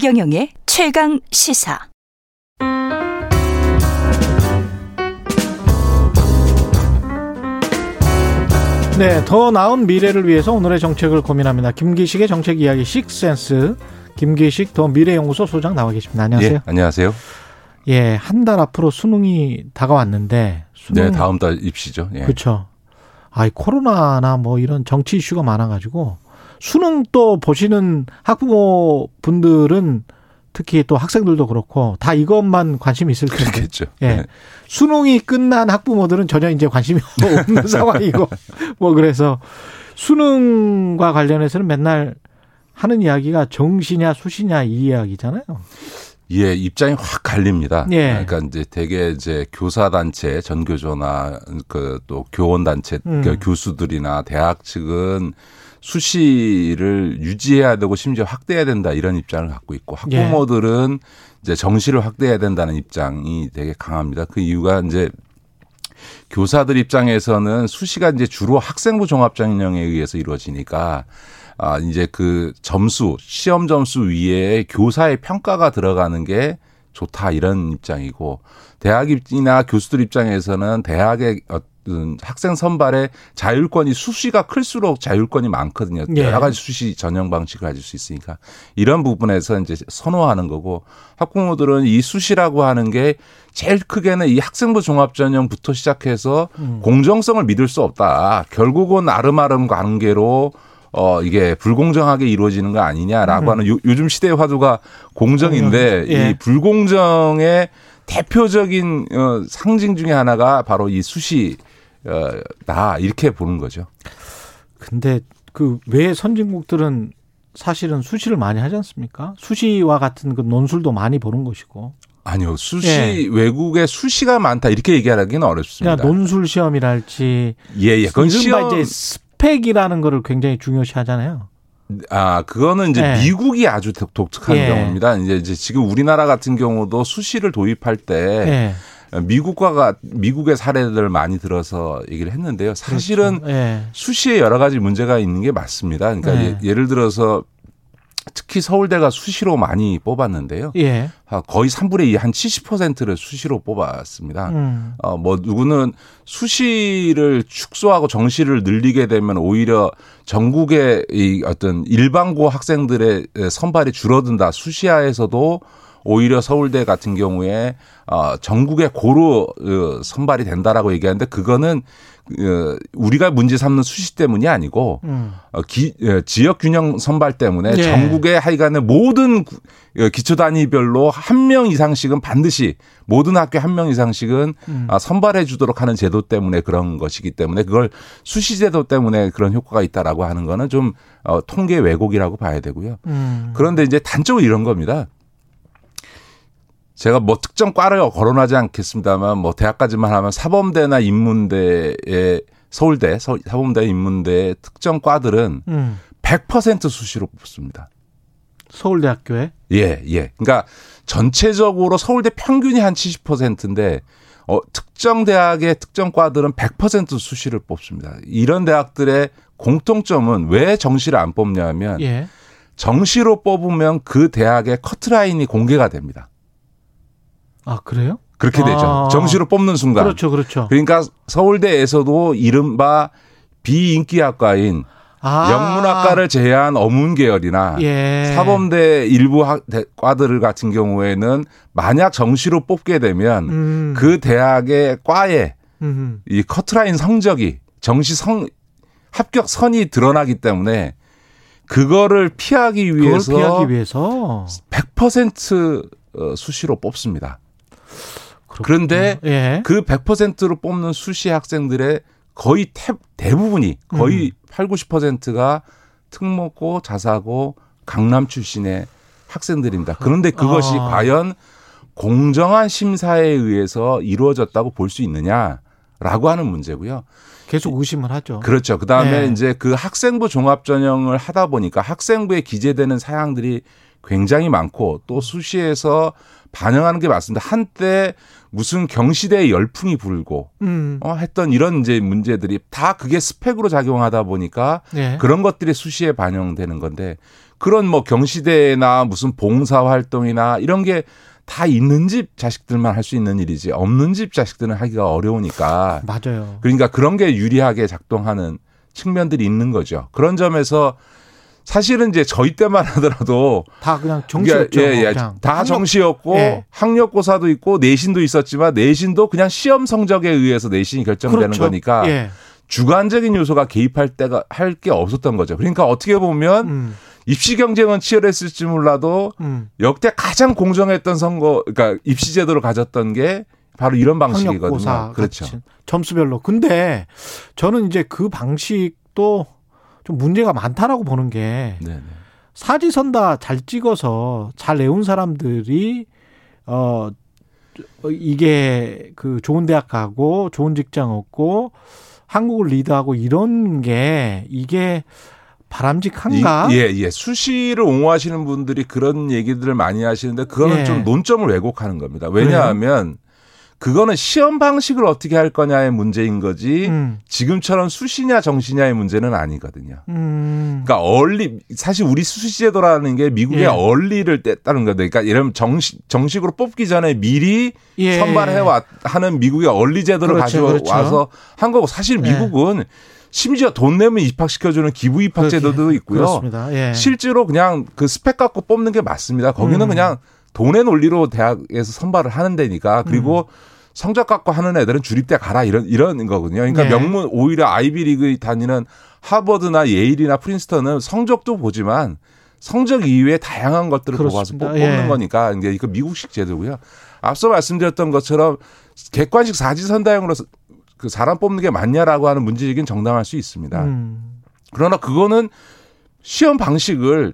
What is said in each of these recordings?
최경영의 최강 시사. 네, 더 나은 미래를 위해서 오늘의 정책을 고민합니다. 김기식의 정책 이야기 식센스 김기식 더 미래연구소 소장 나와 계십니다. 안녕하세요. 예, 안녕하세요. 예, 한 달 앞으로 수능이 다가왔는데 수능 네, 다음 달 입시죠. 예. 그렇죠. 아이 코로나나 뭐 이런 정치 이슈가 많아 가지고 수능 또 보시는 학부모 분들은 특히 또 학생들도 그렇고 다 이것만 관심이 있을 텐데. 그렇겠죠. 예. 네. 수능이 끝난 학부모들은 전혀 이제 관심이 없는 상황이고 뭐 그래서 수능과 관련해서는 맨날 하는 이야기가 정시냐 수시냐 이 이야기잖아요. 예, 입장이 확 갈립니다. 예. 그러니까 이제 대개 이제 교사 단체, 전교조나 그 또 교원 단체 음. 그 교수들이나 대학 측은 수시를 유지해야 되고 심지어 확대해야 된다 이런 입장을 갖고 있고 예. 학부모들은 이제 정시를 확대해야 된다는 입장이 되게 강합니다. 그 이유가 이제 교사들 입장에서는 수시가 이제 주로 학생부 종합전형에 의해서 이루어지니까 아 이제 그 점수 시험 점수 위에 교사의 평가가 들어가는 게 좋다 이런 입장이고 대학이나 교수들 입장에서는 대학의 어떤 학생 선발의 자율권이 수시가 클수록 자율권이 많거든요. 예. 여러 가지 수시 전형 방식을 가질 수 있으니까 이런 부분에서 이제 선호하는 거고 학부모들은 이 수시라고 하는 게 제일 크게는 이 학생부 종합 전형부터 시작해서 음. 공정성을 믿을 수 없다. 결국은 아름아름 관계로 어 이게 불공정하게 이루어지는 거 아니냐라고 하는 요, 요즘 시대의 화두가 공정인데 공정. 예. 이 불공정의 대표적인 어 상징 중에 하나가 바로 이 수시 어다 이렇게 보는 거죠. 근데 그 왜 선진국들은 사실은 수시를 많이 하지 않습니까? 수시와 같은 그 논술도 많이 보는 것이고. 아니요. 수시 예. 외국에 수시가 많다 이렇게 얘기하기는 어렵습니다. 그러니까 논술 시험이랄지 예, 예. 그건 시험 이제 스펙이라는 거를 굉장히 중요시 하잖아요. 아, 그거는 이제 예. 미국이 아주 독- 독특한 예. 경우입니다. 이제, 이제 지금 우리나라 같은 경우도 수시를 도입할 때 예. 미국과 가- 미국의 사례들을 많이 들어서 얘기를 했는데요. 사실은 그렇죠. 예. 수시에 여러 가지 문제가 있는 게 맞습니다. 그러니까 네. 예, 예를 들어서 특히 서울대가 수시로 많이 뽑았는데요. 예. 아, 거의 3분의 2, 한 70%를 수시로 뽑았습니다. 음. 어, 뭐, 누구는 수시를 축소하고 정시를 늘리게 되면 오히려 전국의 이 어떤 일반고 학생들의 선발이 줄어든다. 수시화에서도 오히려 서울대 같은 경우에 어, 전국의 고로 어, 선발이 된다라고 얘기하는데 그거는 어, 우리가 문제 삼는 수시 때문이 아니고 음. 어, 기, 어, 지역 균형 선발 때문에 예. 전국의 하여간에 모든 구- 어, 기초 단위별로 한 명 이상씩은 반드시 모든 학교 한 명 이상씩은 음. 아, 선발해 주도록 하는 제도 때문에 그런 것이기 때문에 그걸 수시 제도 때문에 그런 효과가 있다라고 하는 거는 좀 어, 통계 왜곡이라고 봐야 되고요. 음. 그런데 이제 단적으로 이런 겁니다. 제가 뭐 특정 과를 거론하지 않겠습니다만 뭐 대학까지만 하면 사범대나 인문대의 서울대, 서- 사범대, 인문대 특정 과들은 음. 100% 수시로 뽑습니다. 서울대학교에 예, 예. 그러니까 전체적으로 서울대 평균이 한 70%인데 어, 특정 대학의 특정 과들은 100% 수시를 뽑습니다. 이런 대학들의 공통점은 왜 정시를 안 뽑냐면 예. 정시로 뽑으면 그 대학의 커트라인이 공개가 됩니다. 아 그래요? 그렇게 되죠. 아. 정시로 뽑는 순간. 그렇죠, 그렇죠. 그러니까 서울대에서도 이른바 비인기학과인 아. 영문학과를 제외한 어문 계열이나 예. 사범대 일부 학- 대- 과들 같은 경우에는 만약 정시로 뽑게 되면 음. 그 대학의 과에 음. 이 커트라인 성적이 정시 성 합격 선이 드러나기 때문에 그거를 피하기 그걸 위해서 피하기 위해서 100% 어, 수시로 뽑습니다. 그렇군요. 그런데 예. 그 100%로 뽑는 수시 학생들의 거의 태- 대부분이 거의 8, 90%가 특목고, 자사고, 강남 출신의 학생들입니다. 그런데 그것이 아. 과연 공정한 심사에 의해서 이루어졌다고 볼 수 있느냐라고 하는 문제고요. 계속 의심을 하죠. 그렇죠. 그 다음에 네. 이제 그 학생부 종합 전형을 하다 보니까 학생부에 기재되는 사양들이 굉장히 많고 또 수시에서 반영하는 게 맞습니다. 한때 무슨 경시대의 열풍이 불고 음. 어, 했던 이런 이제 문제들이 다 그게 스펙으로 작용하다 보니까 예. 그런 것들이 수시에 반영되는 건데 그런 뭐 경시대나 무슨 봉사 활동이나 이런 게 다 있는 집 자식들만 할 수 있는 일이지 없는 집 자식들은 하기가 어려우니까 맞아요. 그러니까 그런 게 유리하게 작동하는 측면들이 있는 거죠. 그런 점에서 사실은 이제 저희 때만 하더라도 다 그냥 정시였죠. 예, 예. 그냥. 다 학력- 정시였고 예. 학력고사도 있고 내신도 있었지만 내신도 그냥 시험 성적에 의해서 내신이 결정되는 그렇죠. 거니까 예. 주관적인 요소가 개입할 때가 할 게 없었던 거죠. 그러니까 어떻게 보면 음. 입시 경쟁은 치열했을지 몰라도 음. 역대 가장 공정했던 선거, 그러니까 입시 제도를 가졌던 게 바로 이런 방식이거든요. 그렇죠. 같이 점수별로. 근데 저는 이제 그 방식도 좀 문제가 많다라고 보는 게 네, 네. 사지선 다 잘 찍어서 잘 외운 사람들이 어 이게 그 좋은 대학 가고 좋은 직장 얻고 한국을 리드하고 이런 게 이게 바람직한가? 이- 예, 예. 수시를 옹호하시는 분들이 그런 얘기들을 많이 하시는데 그거는 예. 좀 논점을 왜곡하는 겁니다. 왜냐하면 그 거는 시험 방식을 어떻게 할 거냐의 문제인 거지 음. 지금처럼 수시냐 정시냐의 문제는 아니거든요. 음. 그러니까 얼리 사실 우리 수시 제도라는 게 미국의 예. 얼리를 뗐다는 거다. 그러니까 예를 정식 정식으로 뽑기 전에 미리 예. 선발해 왔 하는 미국의 얼리 제도를 그렇죠, 가지고 그렇죠. 와서 한 거고 사실 예. 미국은 심지어 돈 내면 입학시켜주는 기부 입학 제도도 있고요. 그렇습니다. 예. 실제로 그냥 그 스펙 갖고 뽑는 게 맞습니다. 거기는 음. 그냥 돈의 논리로 대학에서 선발을 하는 데니까 그리고 음. 성적 갖고 하는 애들은 주립대 가라 이런 이런 거거든요. 그러니까 네. 명문 오히려 아이비리그 다니는 하버드나 예일이나 프린스턴은 성적도 보지만 성적 이외에 다양한 것들을 그렇습니다. 뽑아서 뽑- 뽑는 예. 거니까 이제 이거 미국식 제도고요. 앞서 말씀드렸던 것처럼 객관식 사지선다형으로 그 사람 뽑는 게 맞냐라고 하는 문제제기는 정당할 수 있습니다. 음. 그러나 그거는 시험 방식을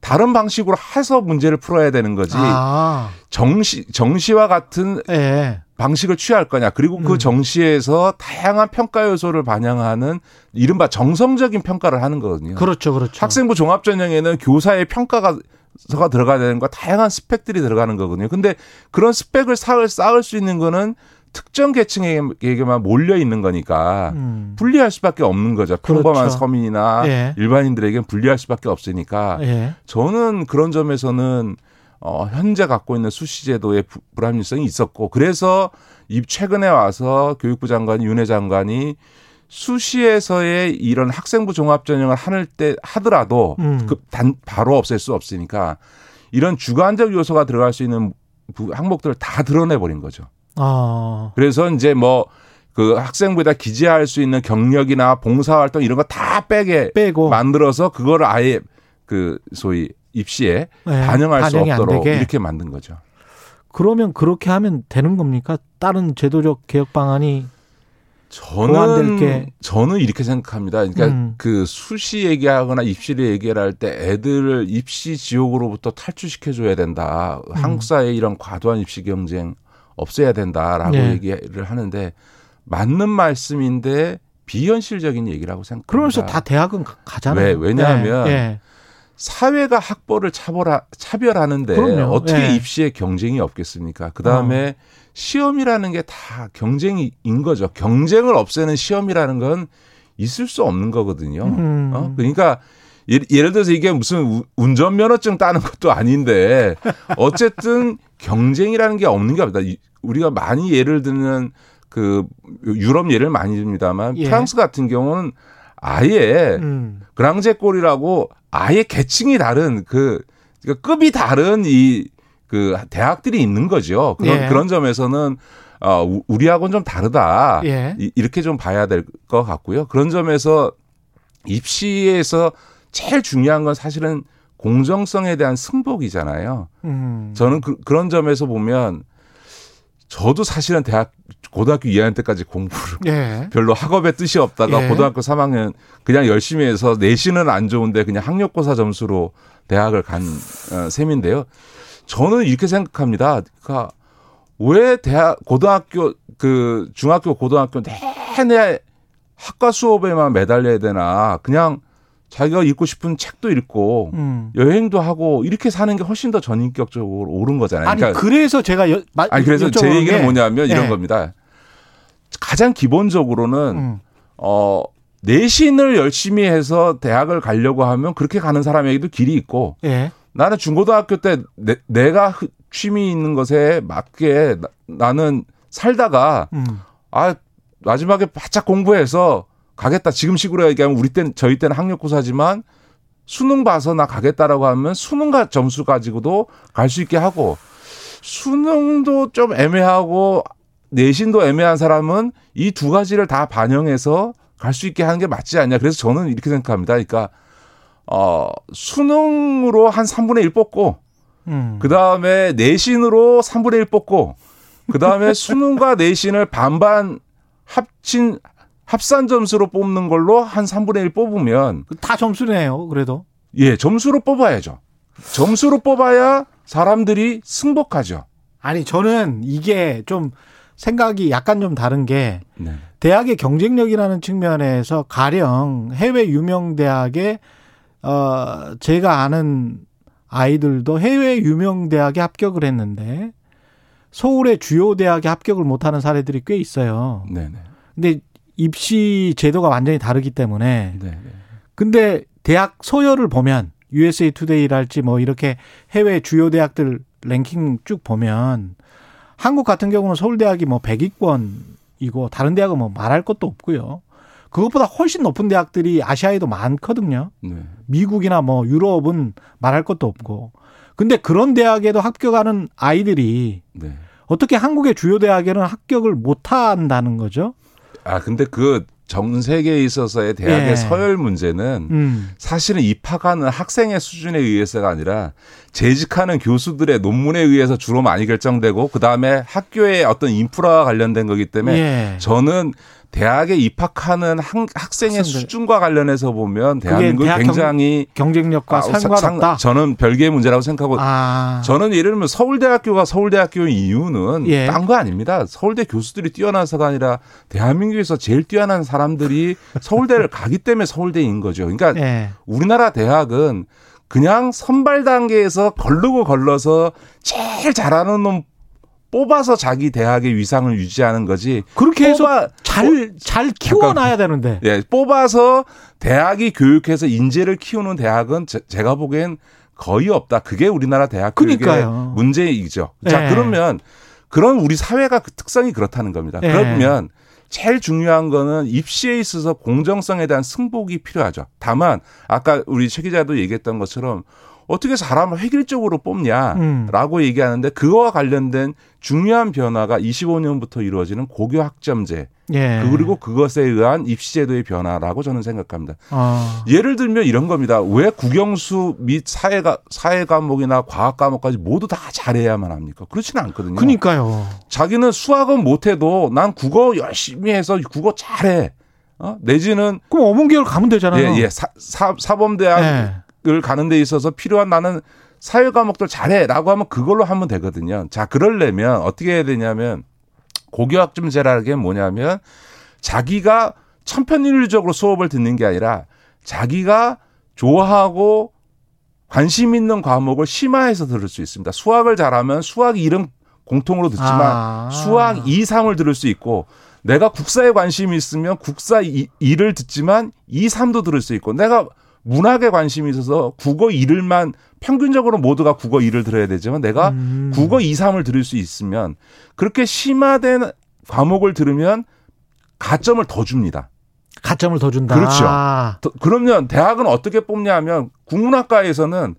다른 방식으로 해서 문제를 풀어야 되는 거지. 아. 정시 정시와 같은 예. 방식을 취할 거냐. 그리고 그 음. 정시에서 다양한 평가 요소를 반영하는 이른바 정성적인 평가를 하는 거거든요. 그렇죠. 그렇죠. 학생부 종합 전형에는 교사의 평가가 서가 들어가야 되는 거 다양한 스펙들이 들어가는 거거든요. 근데 그런 스펙을 쌓을 쌓을 수 있는 거는 특정 계층에게만 몰려 있는 거니까 음. 분리할 수밖에 없는 거죠. 평범한 그렇죠. 서민이나 예. 일반인들에겐 분리할 수밖에 없으니까 예. 저는 그런 점에서는 어 현재 갖고 있는 수시 제도의 부- 불합리성이 있었고 그래서 이 최근에 와서 교육부 장관이 윤회 장관이 수시에서의 이런 학생부 종합 전형을 하는 때 하더라도 음. 그단 바로 없앨 수 없으니까 이런 주관적 요소가 들어갈 수 있는 부- 항목들을 다 드러내 버린 거죠. 어. 그래서 이제 뭐 그 학생부에다 기재할 수 있는 경력이나 봉사활동 이런 거 다 빼게 빼고 만들어서 그거를 아예 그 소위 입시에 예, 반영할 수 없도록. 이렇게 만든 거죠. 그러면 그렇게 하면 되는 겁니까? 다른 제도적 개혁 방안이 저는 게- 저는 이렇게 생각합니다. 그러니까 음. 그 수시 얘기하거나 입시를 얘기를 할때 애들을 입시 지옥으로부터 탈출시켜 줘야 된다. 음. 한국 사회 이런 과도한 입시 경쟁 없애야 된다라고 네. 얘기를 하는데 맞는 말씀인데 비현실적인 얘기라고 생각합니다. 그러면서 다 대학은 가- 가잖아요. 왜? 왜냐하면 예, 예. 사회가 학벌을 차별하, 차별하는데 그럼요. 어떻게 예. 입시에 경쟁이 없겠습니까? 그 다음에 시험이라는 게 다 경쟁인 거죠. 경쟁을 없애는 시험이라는 건 있을 수 없는 거거든요. 음. 어? 그러니까 예를, 들어서 이게 무슨 우- 운전면허증 따는 것도 아닌데 어쨌든 경쟁이라는 게 없는 게 없다. 이- 우리가 많이 예를 들면 그 유럽 예를 많이 듭니다만 예. 프랑스 같은 경우는 아예 음. 그랑제골이라고 아예 계층이 다른 그 그러니까 급이 다른 이 그 대학들이 있는 거죠. 그런 예. 그런 점에서는 어 우- 우리하고는 좀 다르다. 예. 이- 이렇게 좀 봐야 될 것 같고요. 그런 점에서 입시에서 제일 중요한 건 사실은 공정성에 대한 승복이잖아요. 음. 저는 그, 그런 점에서 보면 저도 사실은 대학 고등학교 2학년 때까지 공부를 예. 별로 학업에 뜻이 없다가 예. 고등학교 3학년 그냥 열심히 해서 내신은 안 좋은데 그냥 학력고사 점수로 대학을 간 어, 셈인데요. 저는 이렇게 생각합니다. 그러니까 왜 대학 고등학교 그 중학교 고등학교 내내 학과 수업에만 매달려야 되나 그냥 자기가 읽고 싶은 책도 읽고 음. 여행도 하고 이렇게 사는 게 훨씬 더 전인격적으로 옳은 거잖아요. 아니 그러니까 그래서 제가 여, 마, 아니 그래서 제 얘기는 게, 뭐냐면 이런 예. 겁니다. 가장 기본적으로는 음. 어 내신을 열심히 해서 대학을 가려고 하면 그렇게 가는 사람에게도 길이 있고 예. 나는 중고등학교 때 내, 가 취미 있는 것에 맞게 나, 나는 살다가 음. 아 마지막에 바짝 공부해서 가겠다. 지금 식으로 얘기하면 우리 때는 저희 때는 학력고사지만 수능 봐서 나 가겠다라고 하면 수능과 점수 가지고도 갈 수 있게 하고 수능도 좀 애매하고 내신도 애매한 사람은 이 두 가지를 다 반영해서 갈 수 있게 하는 게 맞지 않냐. 그래서 저는 이렇게 생각합니다. 그러니까 어 수능으로 한 3분의 1 뽑고 음. 그 다음에 내신으로 3분의 1 뽑고, 그 다음에 수능과 내신을 반반 합친, 합산 점수로 뽑는 걸로 한 3분의 1 뽑으면, 다 점수네요. 그래도. 예, 점수로 뽑아야죠. 점수로 뽑아야 사람들이 승복하죠. 아니 저는 이게 좀 생각이 약간 좀 다른 게 네. 대학의 경쟁력이라는 측면에서 가령 해외 유명 대학에 어 제가 아는 아이들도 해외 유명 대학에 합격을 했는데 서울의 주요 대학에 합격을 못하는 사례들이 꽤 있어요. 네네. 근데 입시 제도가 완전히 다르기 때문에 네. 근데 대학 서열을 보면 USA 투데이랄지 뭐 이렇게 해외 주요 대학들 랭킹 쭉 보면 한국 같은 경우는 서울대학이 뭐 100위권이고 다른 대학은 뭐 말할 것도 없고요. 그것보다 훨씬 높은 대학들이 아시아에도 많거든요. 네. 미국이나 뭐 유럽은 말할 것도 없고. 근데 그런 대학에도 합격하는 아이들이 네. 어떻게 한국의 주요 대학에는 합격을 못 한다는 거죠? 아, 근데 그 전 세계에 있어서의 대학의 예. 서열 문제는 음. 사실은 입학하는 학생의 수준에 의해서가 아니라 재직하는 교수들의 논문에 의해서 주로 많이 결정되고 그 다음에 학교의 어떤 인프라와 관련된 거기 때문에 예. 저는 대학에 입학하는 학, 학생들. 수준과 관련해서 보면 대한민국이 대학 굉장히 경 쟁력과 아, 사- 상관없다. 상- 저는 별개의 문제라고 생각하고 아. 저는 예를 들면 서울대학교가 서울대학교인 이유는 예. 딴거 아닙니다. 서울대 교수들이 뛰어나서가 아니라 대한민국에서 제일 뛰어난 사람들이 서울대를 가기 때문에 서울대인 거죠. 그러니까 예. 우리나라 대학은 그냥 선발 단계에서 걸르고 걸러서 제일 잘하는 놈 뽑아서 자기 대학의 위상을 유지하는 거지. 그렇게 해서 잘, 잘 키워놔야 되는데. 예, 뽑아서 대학이 교육해서 인재를 키우는 대학은 제, 가 보기엔 거의 없다. 그게 우리나라 대학 교육의 그러니까요. 문제이죠. 자, 예. 그러면 그런 우리 사회가 그 특성이 그렇다는 겁니다. 예. 그러면 제일 중요한 거는 입시에 있어서 공정성에 대한 승복이 필요하죠. 다만 아까 우리 최 기자도 얘기했던 것처럼 어떻게 사람을 획일적으로 음. 뽑냐라고 얘기하는데 그거와 관련된 중요한 변화가 25년부터 이루어지는 고교 학점제 예. 그리고 그것에 의한 입시제도의 변화라고 저는 생각합니다. 어. 예를 들면 이런 겁니다. 왜 국영수 및 사회가 사회 과목이나 과학 과목까지 모두 다 잘해야만 합니까? 그렇지는 않거든요. 그니까요. 자기는 수학은 못해도 난 국어 열심히 해서 국어 잘해. 어? 내지는 그럼 어문계열 가면 되잖아요. 예, 예. 사, 사, 사범대학 을 예. 가는 데 있어서 필요한 나는 사회 과목들 잘해라고 하면 그걸로 하면 되거든요. 자, 그러려면 어떻게 해야 되냐면 고교학점제라는 게 뭐냐면 자기가 천편일률적으로 수업을 듣는 게 아니라 자기가 좋아하고 관심 있는 과목을 심화해서 들을 수 있습니다. 수학을 잘하면 수학 1은 공통으로 듣지만 아. 수학 2, 3을 들을 수 있고 내가 국사에 관심이 있으면 국사 2, 2를 듣지만 2, 3도 들을 수 있고 내가 문학에 관심이 있어서 국어 1을만 평균적으로 모두가 국어 2를 들어야 되지만 내가 음. 국어 2, 3을 들을 수 있으면 그렇게 심화된 과목을 들으면 가점을 더 줍니다. 가점을 더 준다. 그렇죠. 아. 더- 그러면 대학은 어떻게 뽑냐 하면 국문학과에서는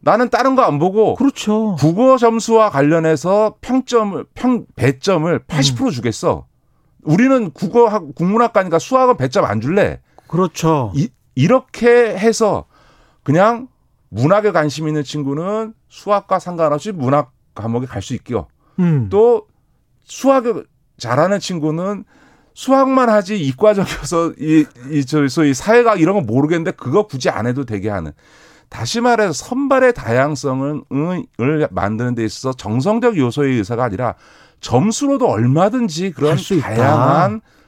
나는 다른 거 안 보고 그렇죠. 국어 점수와 관련해서 평점을 평 배점을 80% 주겠어. 우리는 국어 학- 국문학과니까 수학은 배점 안 줄래. 그렇죠. 이, 이렇게 해서 그냥 문학에 관심 있는 친구는 수학과 상관없이 문학 과목에 갈 수 있고요. 음. 또 수학을 잘하는 친구는 수학만 하지 이과적이어서 이, 이, 저, 소위 사회학 이런 거 모르겠는데 그거 굳이 안 해도 되게 하는. 다시 말해서 선발의 다양성을 을 만드는 데 있어서 정성적 요소의 의사가 아니라 점수로도 얼마든지 그런 할수 있다.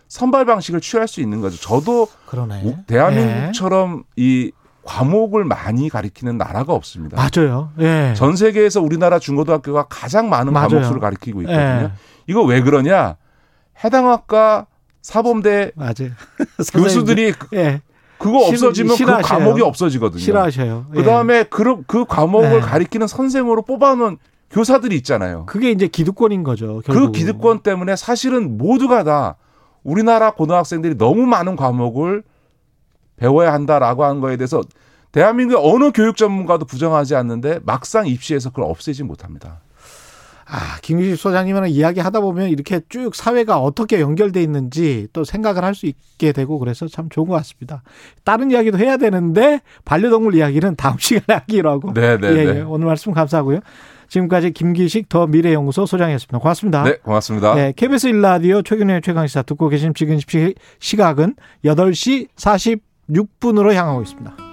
선발 방식을 취할 수 있는 거죠. 저도 그러네. 우- 대한민국처럼 이 과목을 많이 가리키는 나라가 없습니다. 맞아요. 예. 전 세계에서 우리나라 중고등학교가 가장 많은 맞아요. 과목 수를 가리키고 있거든요. 예. 이거 왜 그러냐? 해당 학과 사범대 맞아요. 교수들이 그- 예. 그거 싫- 없어지면 그 싫어하셔요. 과목이 없어지거든요. 싫어하셔요. 예. 그 다음에 그, 그 과목을 예. 가리키는 선생으로 뽑아놓은 교사들이 있잖아요. 그게 이제 기득권인 거죠. 그 결국. 기득권 때문에 사실은 모두가 다 우리나라 고등학생들이 너무 많은 과목을 배워야 한다라고 하는 거에 대해서 대한민국의 어느 교육 전문가도 부정하지 않는데 막상 입시에서 그걸 없애지 못합니다. 아, 김규식 소장님이랑 이야기 하다 보면 이렇게 쭉 사회가 어떻게 연결돼 있는지 또 생각을 할 수 있게 되고 그래서 참 좋은 것 같습니다. 다른 이야기도 해야 되는데 반려동물 이야기는 다음 시간에 하기로 하고. 네, 네, 예, 네. 예. 오늘 말씀 감사하고요. 지금까지 김기식 더 미래연구소 소장이었습니다. 고맙습니다. 네, 고맙습니다. 네, KBS 1라디오 최근의 최강시사 듣고 계신 지금 시- 시각은 8시 46분으로 향하고 있습니다.